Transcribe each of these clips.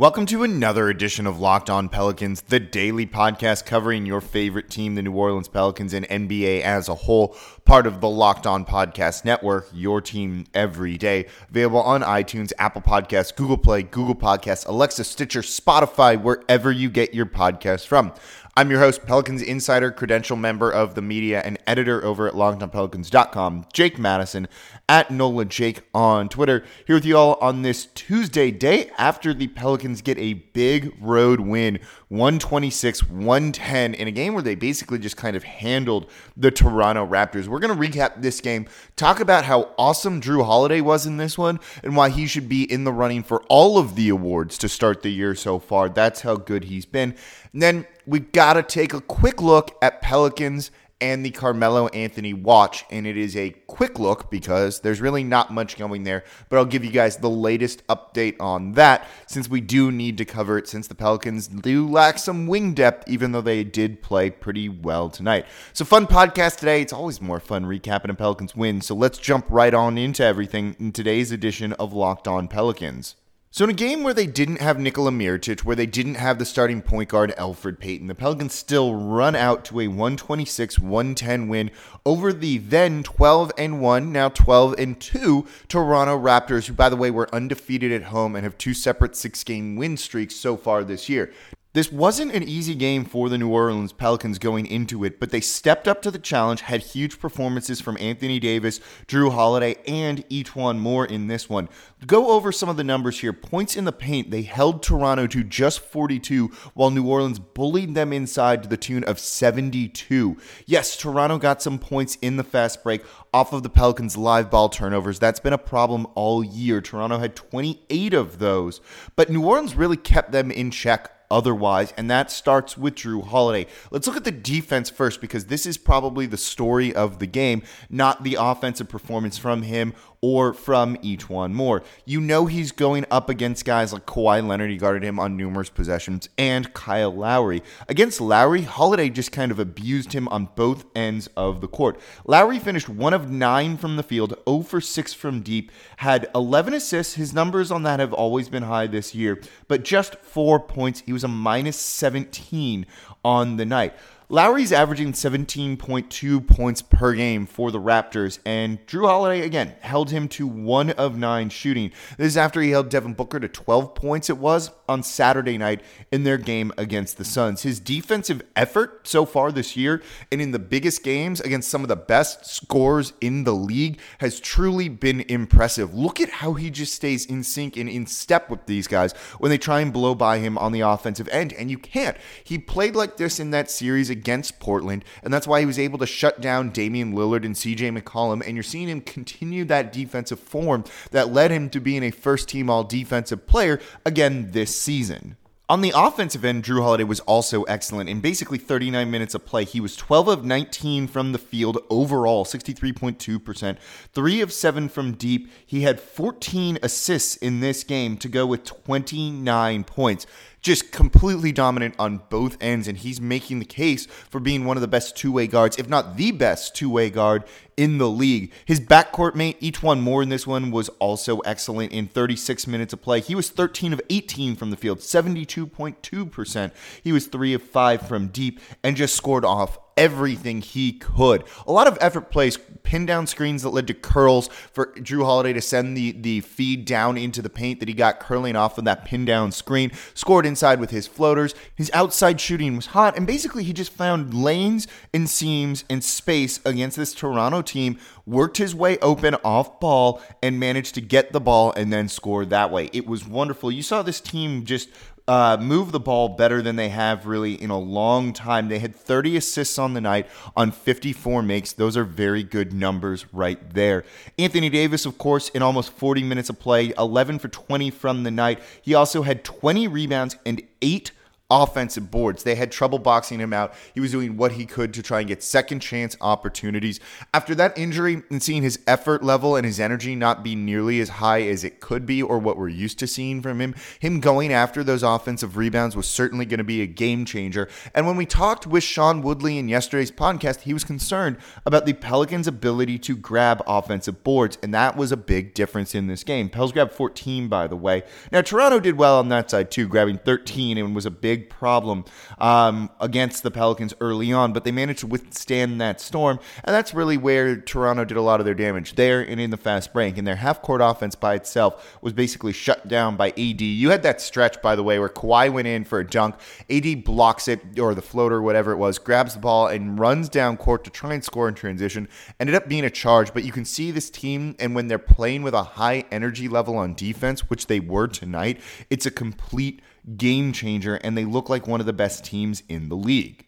Welcome to another edition of Locked On Pelicans, the daily podcast covering your favorite team, the New Orleans Pelicans, and NBA as a whole. Part of the Locked On Podcast Network, your team every day. Available on iTunes, Apple Podcasts, Google Play, Google Podcasts, Alexa, Stitcher, Spotify, wherever you get your podcasts from. I'm your host, Pelicans Insider, credential member of the media, and editor over at LongTimePelicans.com, Jake Madison, at NOLA Jake on Twitter. Here with you all on this Tuesday, day after the Pelicans get a big road win, 126 110, in a game where they basically just kind of handled the Toronto Raptors. We're going to recap this game, talk about how awesome Jrue Holiday was in this one, and why he should be in the running for all of the awards to start the year so far. That's how good he's been. And then we've got to take a quick look at Pelicans and the Carmelo Anthony watch. And it is a quick look because there's really not much going there. But I'll give you guys the latest update on that since we do need to cover it since the Pelicans do lack some wing depth, even though they did play pretty well tonight. So, fun podcast today. It's always more fun recapping a Pelicans win. So, let's jump right on into everything in today's edition of Locked On Pelicans. So in a game where they didn't have Nikola Mirotic, where they didn't have the starting point guard Elfrid Payton, the Pelicans still run out to a 126-110 win over the then 12 and 1, now 12 and 2 Toronto Raptors, who by the way were undefeated at home and have two separate six-game win streaks so far this year. This wasn't an easy game for the New Orleans Pelicans going into it, but they stepped up to the challenge, had huge performances from Anthony Davis, Jrue Holiday, and E'Twaun Moore in this one. Go over some of the numbers here. Points in the paint, they held Toronto to just 42, while New Orleans bullied them inside to the tune of 72. Yes, Toronto got some points in the fast break off of the Pelicans' live ball turnovers. That's been a problem all year. Toronto had 28 of those, but New Orleans really kept them in check otherwise, and that starts with Jrue Holiday. Let's look at the defense first because this is probably the story of the game, not the offensive performance from him or from E'Twaun Moore. You know he's going up against guys like Kawhi Leonard, he guarded him on numerous possessions, and Kyle Lowry. Against Lowry, Holiday just kind of abused him on both ends of the court. Lowry finished 1 of 9 from the field, 0 for 6 from deep, had 11 assists. His numbers on that have always been high this year, but just 4 points. He was a minus 17 on the night. Lowry's averaging 17.2 points per game for the Raptors, and Jrue Holiday, again, held him to one of nine shooting. This is after he held Devin Booker to 12 points, it was, on Saturday night in their game against the Suns. His defensive effort so far this year and in the biggest games against some of the best scores in the league has truly been impressive. Look at how he just stays in sync and in step with these guys when they try and blow by him on the offensive end, and you can't. He played like this in that series against Portland, and that's why he was able to shut down Damian Lillard and CJ McCollum. And you're seeing him continue that defensive form that led him to being a first team all defensive player again this season. On the offensive end, Jrue Holiday was also excellent. In basically 39 minutes of play, he was 12 of 19 from the field overall, 63.2%, 3 of 7 from deep. He had 14 assists in this game to go with 29 points just completely dominant on both ends, and he's making the case for being one of the best two way guards, if not the best two way guard in the league. His backcourt mate, E'Twaun Moore in this one, was also excellent in 36 minutes of play. He was 13 of 18 from the field, 72.2%. He was 3 of 5 from deep, and just scored off everything he could. A lot of effort plays, pin down screens that led to curls for Jrue Holiday to send the, the feed down into the paint that he got curling off of that pin down screen. Scored inside with his floaters. His outside shooting was hot, and basically he just found lanes and seams and space against this Toronto team, worked his way open off ball, and managed to get the ball and then score that way. It was wonderful. You saw this team just uh, move the ball better than they have really in a long time. They had 30 assists on the night on 54 makes. Those are very good numbers right there. Anthony Davis, of course, in almost 40 minutes of play, 11 for 20 from the night. He also had 20 rebounds and eight offensive boards. They had trouble boxing him out. He was doing what he could to try and get second chance opportunities. After that injury and seeing his effort level and his energy not be nearly as high as it could be or what we're used to seeing from him, him going after those offensive rebounds was certainly going to be a game changer. And when we talked with Sean Woodley in yesterday's podcast, he was concerned about the Pelicans' ability to grab offensive boards, and that was a big difference in this game. Pels grabbed 14, by the way. Now, Toronto did well on that side too, grabbing 13 and was a big big problem um, against the Pelicans early on, but they managed to withstand that storm. And that's really where Toronto did a lot of their damage there and in the fast break. And their half court offense by itself was basically shut down by AD. You had that stretch, by the way, where Kawhi went in for a dunk. AD blocks it, or the floater, whatever it was, grabs the ball and runs down court to try and score in transition. Ended up being a charge, but you can see this team, and when they're playing with a high energy level on defense, which they were tonight, it's a complete game changer, and they look like one of the best teams in the league.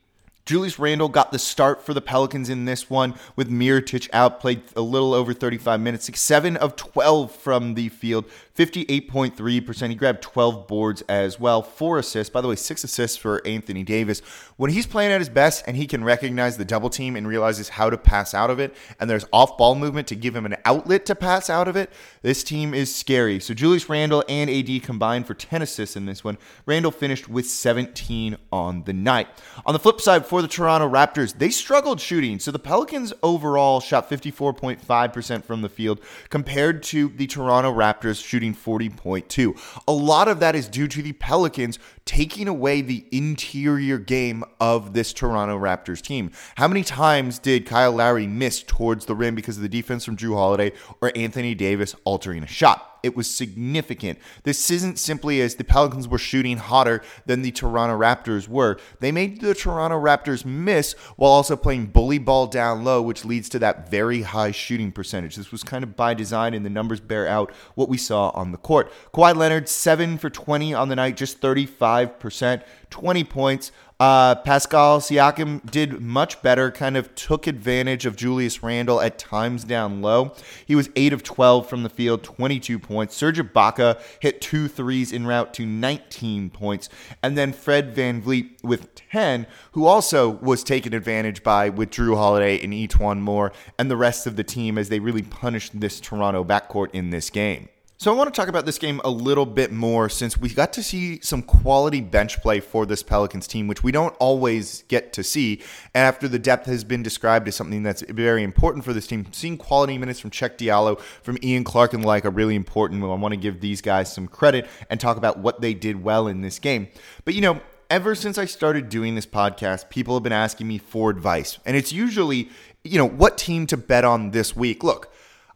Julius Randle got the start for the Pelicans in this one with Mirotic out, played a little over 35 minutes, 7 of 12 from the field, 58.3%. He grabbed 12 boards as well, four assists. By the way, six assists for Anthony Davis. When he's playing at his best and he can recognize the double team and realizes how to pass out of it, and there's off ball movement to give him an outlet to pass out of it, this team is scary. So Julius Randle and AD combined for 10 assists in this one. Randle finished with 17 on the night. On the flip side, for the Toronto Raptors, they struggled shooting. So the Pelicans overall shot 54.5% from the field compared to the Toronto Raptors shooting shooting 40.2. A lot of that is due to the Pelicans taking away the interior game of this Toronto Raptors team. How many times did Kyle Lowry miss towards the rim because of the defense from Jrue Holiday or Anthony Davis altering a shot? It was significant. This isn't simply as the Pelicans were shooting hotter than the Toronto Raptors were. They made the Toronto Raptors miss while also playing bully ball down low, which leads to that very high shooting percentage. This was kind of by design, and the numbers bear out what we saw on the court. Kawhi Leonard, 7 for 20 on the night, just 35%, 20 points. Uh, Pascal Siakam did much better, kind of took advantage of Julius Randle at times down low. He was 8 of 12 from the field, 22 points. Serge Ibaka hit two threes en route to 19 points. And then Fred VanVleet with 10, who also was taken advantage by with Jrue Holiday and E'Twaun Moore and the rest of the team as they really punished this Toronto backcourt in this game. So I want to talk about this game a little bit more since we got to see some quality bench play for this Pelicans team, which we don't always get to see. And after the depth has been described as something that's very important for this team, seeing quality minutes from Cheick Diallo, from Ian Clark and the like are really important. I want to give these guys some credit and talk about what they did well in this game. But you know, ever since I started doing this podcast, people have been asking me for advice. And it's usually, you know, what team to bet on this week. Look,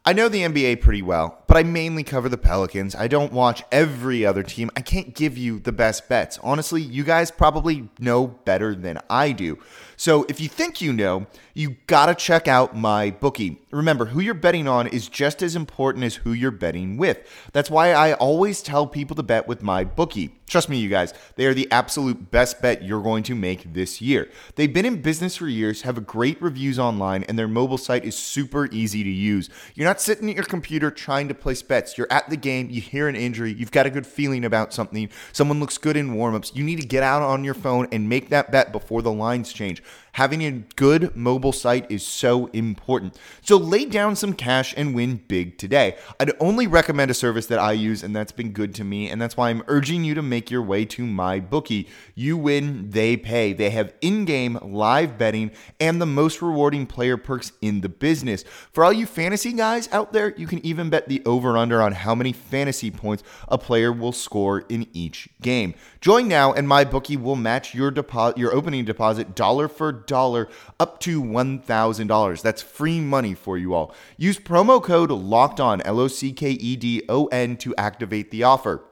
I know the NBA pretty well, but I mainly cover the Pelicans. I don't watch every other team. I can't give you the best bets. Honestly, you guys probably know better than I do. So if you think you know, you gotta check out my bookie. Remember, who you're betting on is just as important as who you're betting with. That's why I always tell people to bet with my bookie. Trust me, you guys, they are the absolute best bet you're going to make this year. They've been in business for years, have great reviews online, and their mobile site is super easy to use. You're not sitting at your computer trying to place bets. You're at the game, you hear an injury, you've got a good feeling about something, someone looks good in warmups. You need to get out on your phone and make that bet before the lines change. Having a good mobile site is so important. So lay down some cash and win big today. I'd only recommend a service that I use and that's been good to me, and that's why I'm urging you to make your way to my bookie. You win, they pay. They have in-game live betting and the most rewarding player perks in the business. For all you fantasy guys out there, you can even bet the over/under on how many fantasy points a player will score in each game. Join now, and my bookie will match your deposit, your opening deposit, dollar for dollar up to $1,000. That's free money for you all. Use promo code LOCKED ON, L O C K E D O N, to activate the offer.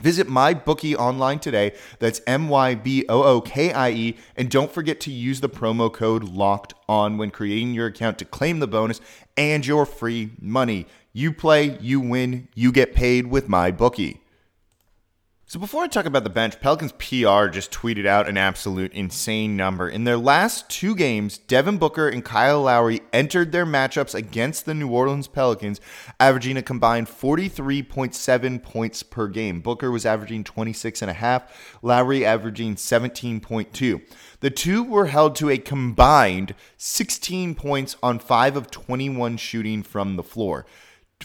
Visit my bookie online today. That's M Y B O O K I E. And don't forget to use the promo code locked on when creating your account to claim the bonus and your free money. You play, you win, you get paid with my bookie. So before I talk about the bench, Pelicans PR just tweeted out an absolute insane number. In their last two games, Devin Booker and Kyle Lowry entered their matchups against the New Orleans Pelicans, averaging a combined 43.7 points per game. Booker was averaging 26.5, Lowry averaging 17.2. The two were held to a combined 16 points on 5 of 21 shooting from the floor.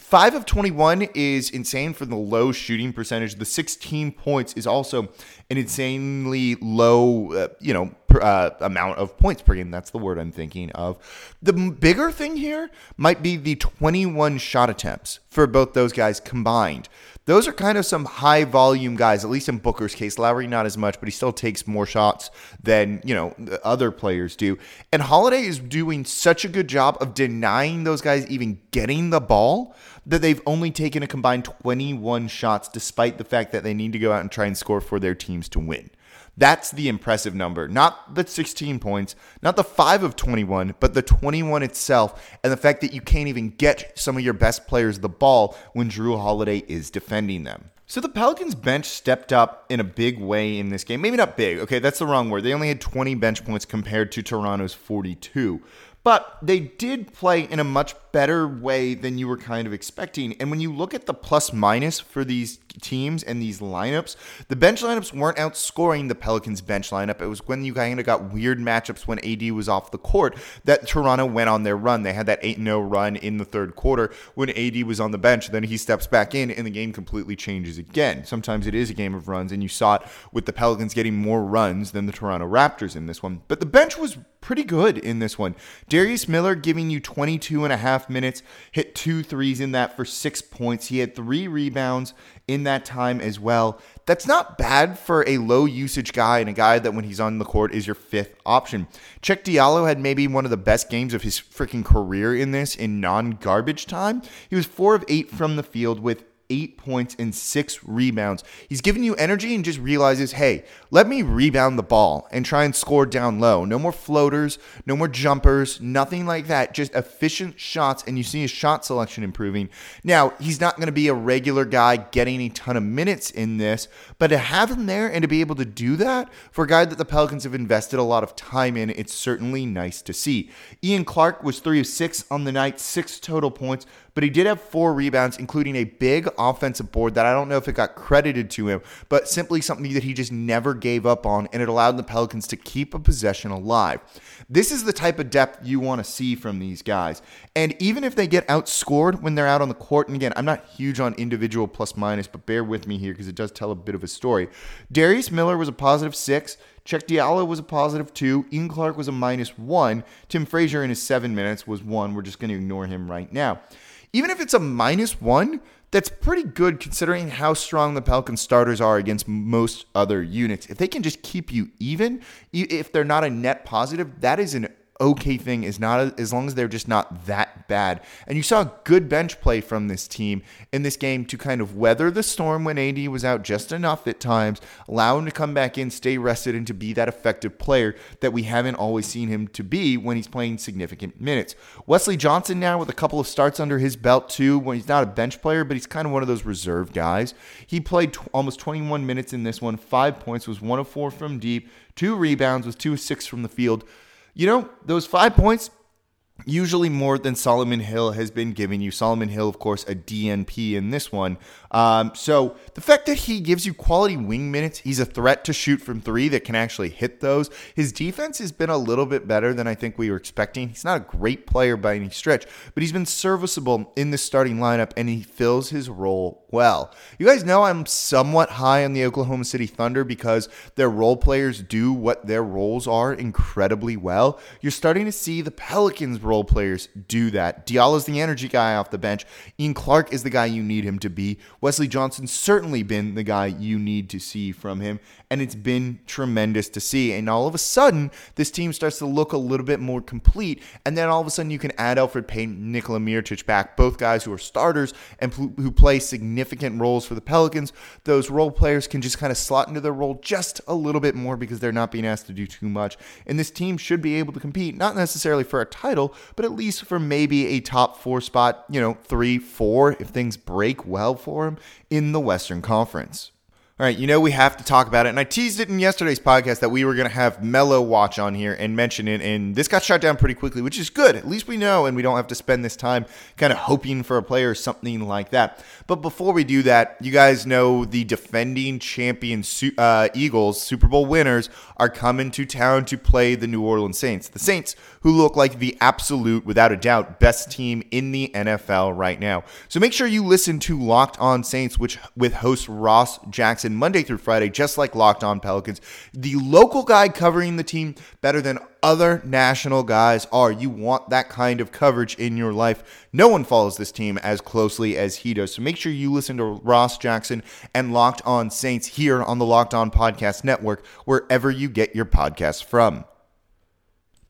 Five of 21 is insane for the low shooting percentage. The 16 points is also an insanely low, uh, you know, uh, amount of points per game. That's the word I'm thinking of. The bigger thing here might be the 21 shot attempts for both those guys combined. Those are kind of some high volume guys, at least in Booker's case. Lowry, not as much, but he still takes more shots than, you know, other players do. And Holiday is doing such a good job of denying those guys even getting the ball that they've only taken a combined 21 shots, despite the fact that they need to go out and try and score for their teams to win. That's the impressive number. Not the 16 points, not the 5 of 21, but the 21 itself, and the fact that you can't even get some of your best players the ball when Jrue Holiday is defending them. So the Pelicans bench stepped up in a big way in this game. Maybe not big. Okay, that's the wrong word. They only had 20 bench points compared to Toronto's 42. But they did play in a much better way than you were kind of expecting. And when you look at the plus minus for these teams and these lineups, the bench lineups weren't outscoring the Pelicans bench lineup. It was when you kind of got weird matchups when AD was off the court that Toronto went on their run. They had that 8 0 run in the third quarter when AD was on the bench. Then he steps back in and the game completely changes again. Sometimes it is a game of runs, and you saw it with the Pelicans getting more runs than the Toronto Raptors in this one. But the bench was pretty good in this one. Darius Miller giving you 22 and a half minutes, hit two threes in that for six points. He had three rebounds in that time as well. That's not bad for a low usage guy and a guy that when he's on the court is your fifth option. Cheick Diallo had maybe one of the best games of his freaking career in this in non garbage time. He was four of eight from the field with eight points and six rebounds. He's giving you energy and just realizes, hey, let me rebound the ball and try and score down low. No more floaters, no more jumpers, nothing like that. Just efficient shots, and you see his shot selection improving. Now, he's not going to be a regular guy getting a ton of minutes in this, but to have him there and to be able to do that for a guy that the Pelicans have invested a lot of time in, it's certainly nice to see. Ian Clark was three of six on the night, six total points but he did have four rebounds, including a big offensive board that I don't know if it got credited to him, but simply something that he just never gave up on, and it allowed the Pelicans to keep a possession alive. This is the type of depth you want to see from these guys. And even if they get outscored when they're out on the court, and again, I'm not huge on individual plus minus, but bear with me here because it does tell a bit of a story. Darius Miller was a positive six. Cheick Diallo was a positive two. Ian Clark was a minus one. Tim Frazier in his seven minutes was one. We're just going to ignore him right now. Even if it's a minus one, that's pretty good considering how strong the Pelican starters are against most other units. If they can just keep you even, if they're not a net positive, that is an okay thing is not as long as they're just not that bad. And you saw good bench play from this team in this game to kind of weather the storm when AD was out just enough at times, allow him to come back in, stay rested, and to be that effective player that we haven't always seen him to be when he's playing significant minutes. Wesley Johnson now with a couple of starts under his belt too, when he's not a bench player, but he's kind of one of those reserve guys. He played t- almost 21 minutes in this one, five points, was one of four from deep, two rebounds, was two of six from the field. You know, those five points, usually more than Solomon Hill has been giving you. Solomon Hill, of course, a DNP in this one. Um, so the fact that he gives you quality wing minutes, he's a threat to shoot from three that can actually hit those. His defense has been a little bit better than I think we were expecting. He's not a great player by any stretch, but he's been serviceable in the starting lineup and he fills his role well. You guys know I'm somewhat high on the Oklahoma City Thunder because their role players do what their roles are incredibly well. You're starting to see the Pelicans role players do that. Diallo's the energy guy off the bench. Ian Clark is the guy you need him to be. Wesley Johnson's certainly been the guy you need to see from him, and it's been tremendous to see. And all of a sudden, this team starts to look a little bit more complete, and then all of a sudden, you can add Elfrid Payne, Nikola Mirotic back, both guys who are starters and who play significant roles for the Pelicans. Those role players can just kind of slot into their role just a little bit more because they're not being asked to do too much. And this team should be able to compete, not necessarily for a title, but at least for maybe a top four spot, you know, three, four, if things break well for in the Western Conference. All right, you know we have to talk about it, and I teased it in yesterday's podcast that we were going to have Melo watch on here and mention it, and this got shut down pretty quickly, which is good. At least we know, and we don't have to spend this time kind of hoping for a player or something like that. But before we do that, you guys know the defending champion uh, Eagles, Super Bowl winners, are coming to town to play the New Orleans Saints. The Saints, who look like the absolute, without a doubt, best team in the NFL right now. So make sure you listen to Locked On Saints, which with host Ross Jackson Monday through Friday, just like Locked On Pelicans. The local guy covering the team better than other national guys are. You want that kind of coverage in your life. No one follows this team as closely as he does. So make sure you listen to Ross Jackson and Locked On Saints here on the Locked On Podcast Network, wherever you get your podcasts from.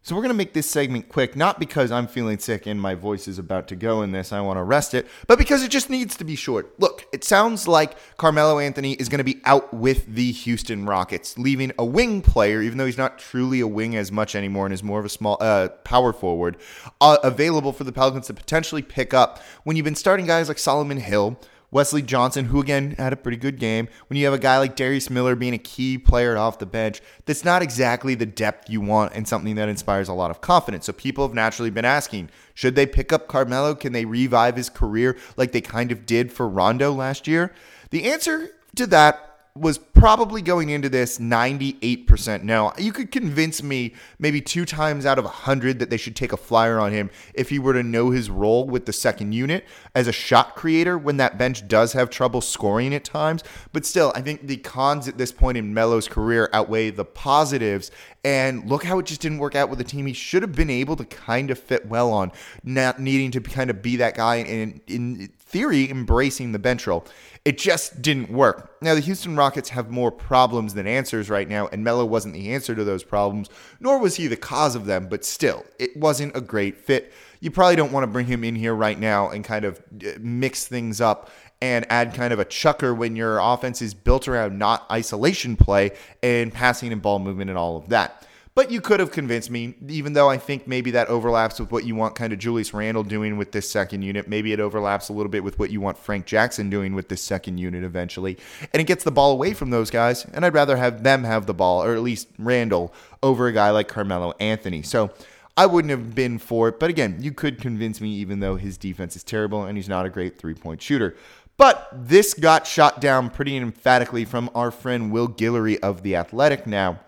So we're going to make this segment quick, not because I'm feeling sick and my voice is about to go in this, I want to rest it, but because it just needs to be short. Look, it sounds like Carmelo Anthony is going to be out with the Houston Rockets, leaving a wing player, even though he's not truly a wing as much anymore and is more of a small uh, power forward, uh, available for the Pelicans to potentially pick up when you've been starting guys like Solomon Hill, Wesley Johnson, who again had a pretty good game, when you have a guy like Darius Miller being a key player off the bench, that's not exactly the depth you want and something that inspires a lot of confidence. So people have naturally been asking, should they pick up Carmelo? Can they revive his career like they kind of did for Rondo last year? The answer to that was probably going into this 98% no. You could convince me maybe two times out of 100 that they should take a flyer on him if he were to know his role with the second unit as a shot creator when that bench does have trouble scoring at times. But still, I think the cons at this point in Melo's career outweigh the positives. And look how it just didn't work out with the team he should have been able to kind of fit well on, not needing to kind of be that guy and in theory embracing the bench role. It just didn't work. Now, the Houston Rockets have more problems than answers right now, and Melo wasn't the answer to those problems, nor was he the cause of them, but still, it wasn't a great fit. You probably don't want to bring him in here right now and kind of uh, mix things up and add kind of a chucker when your offense is built around not isolation play and passing and ball movement and all of that. But you could have convinced me, even though I think maybe that overlaps with what you want kind of Julius Randle doing with this second unit. Maybe it overlaps a little bit with what you want Frank Jackson doing with this second unit eventually. And it gets the ball away from those guys. And I'd rather have them have the ball, or at least Randle, over a guy like Carmelo Anthony. So I wouldn't have been for it. But again, you could convince me, even though his defense is terrible and he's not a great three point shooter. But this got shot down pretty emphatically from our friend Will Guillory of The Athletic now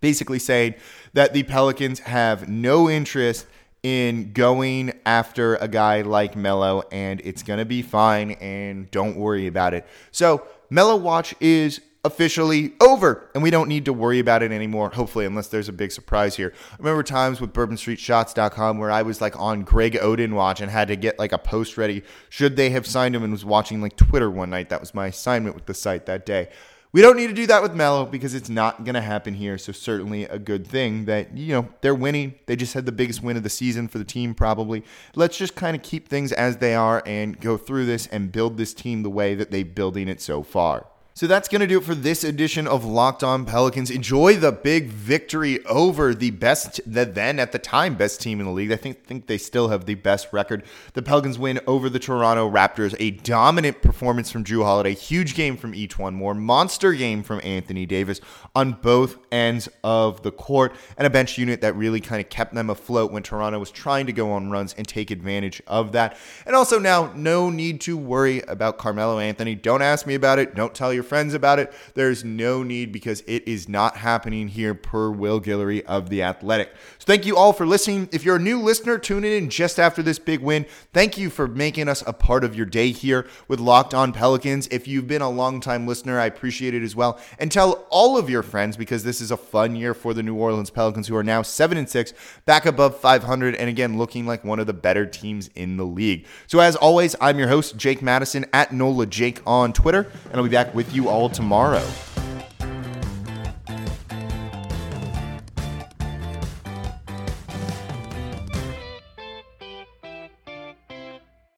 basically saying that the Pelicans have no interest in going after a guy like Melo, and it's going to be fine, and don't worry about it. So, Melo Watch is officially over, and we don't need to worry about it anymore, hopefully, unless there's a big surprise here. I remember times with bourbonstreetshots.com where I was like on Greg Oden watch and had to get like a post ready should they have signed him and was watching like Twitter one night. That was my assignment with the site that day. We don't need to do that with Melo because it's not going to happen here. So certainly a good thing that you know they're winning. They just had the biggest win of the season for the team probably. Let's just kind of keep things as they are and go through this and build this team the way that they're building it so far. So that's going to do it for this edition of Locked On Pelicans. Enjoy the big victory over the best, the then at the time best team in the league. I think think they still have the best record. The Pelicans win over the Toronto Raptors. A dominant performance from Jrue Holiday. Huge game from E'Twaun Moore. Monster game from Anthony Davis on both ends of the court, and a bench unit that really kind of kept them afloat when Toronto was trying to go on runs and take advantage of that. And also now, no need to worry about Carmelo Anthony. Don't ask me about it. Don't tell your friends about it. There's no need because it is not happening here per Will Guillory of The Athletic. So thank you all for listening. If you're a new listener, tuning in just after this big win. Thank you for making us a part of your day here with Locked On Pelicans. If you've been a long-time listener, I appreciate it as well. And tell all of your friends because this is a fun year for the New Orleans Pelicans, who are now 7 and 6, back above 500, and again, looking like one of the better teams in the league. So as always, I'm your host, Jake Madison at NOLA Jake on Twitter, and I'll be back with you all tomorrow.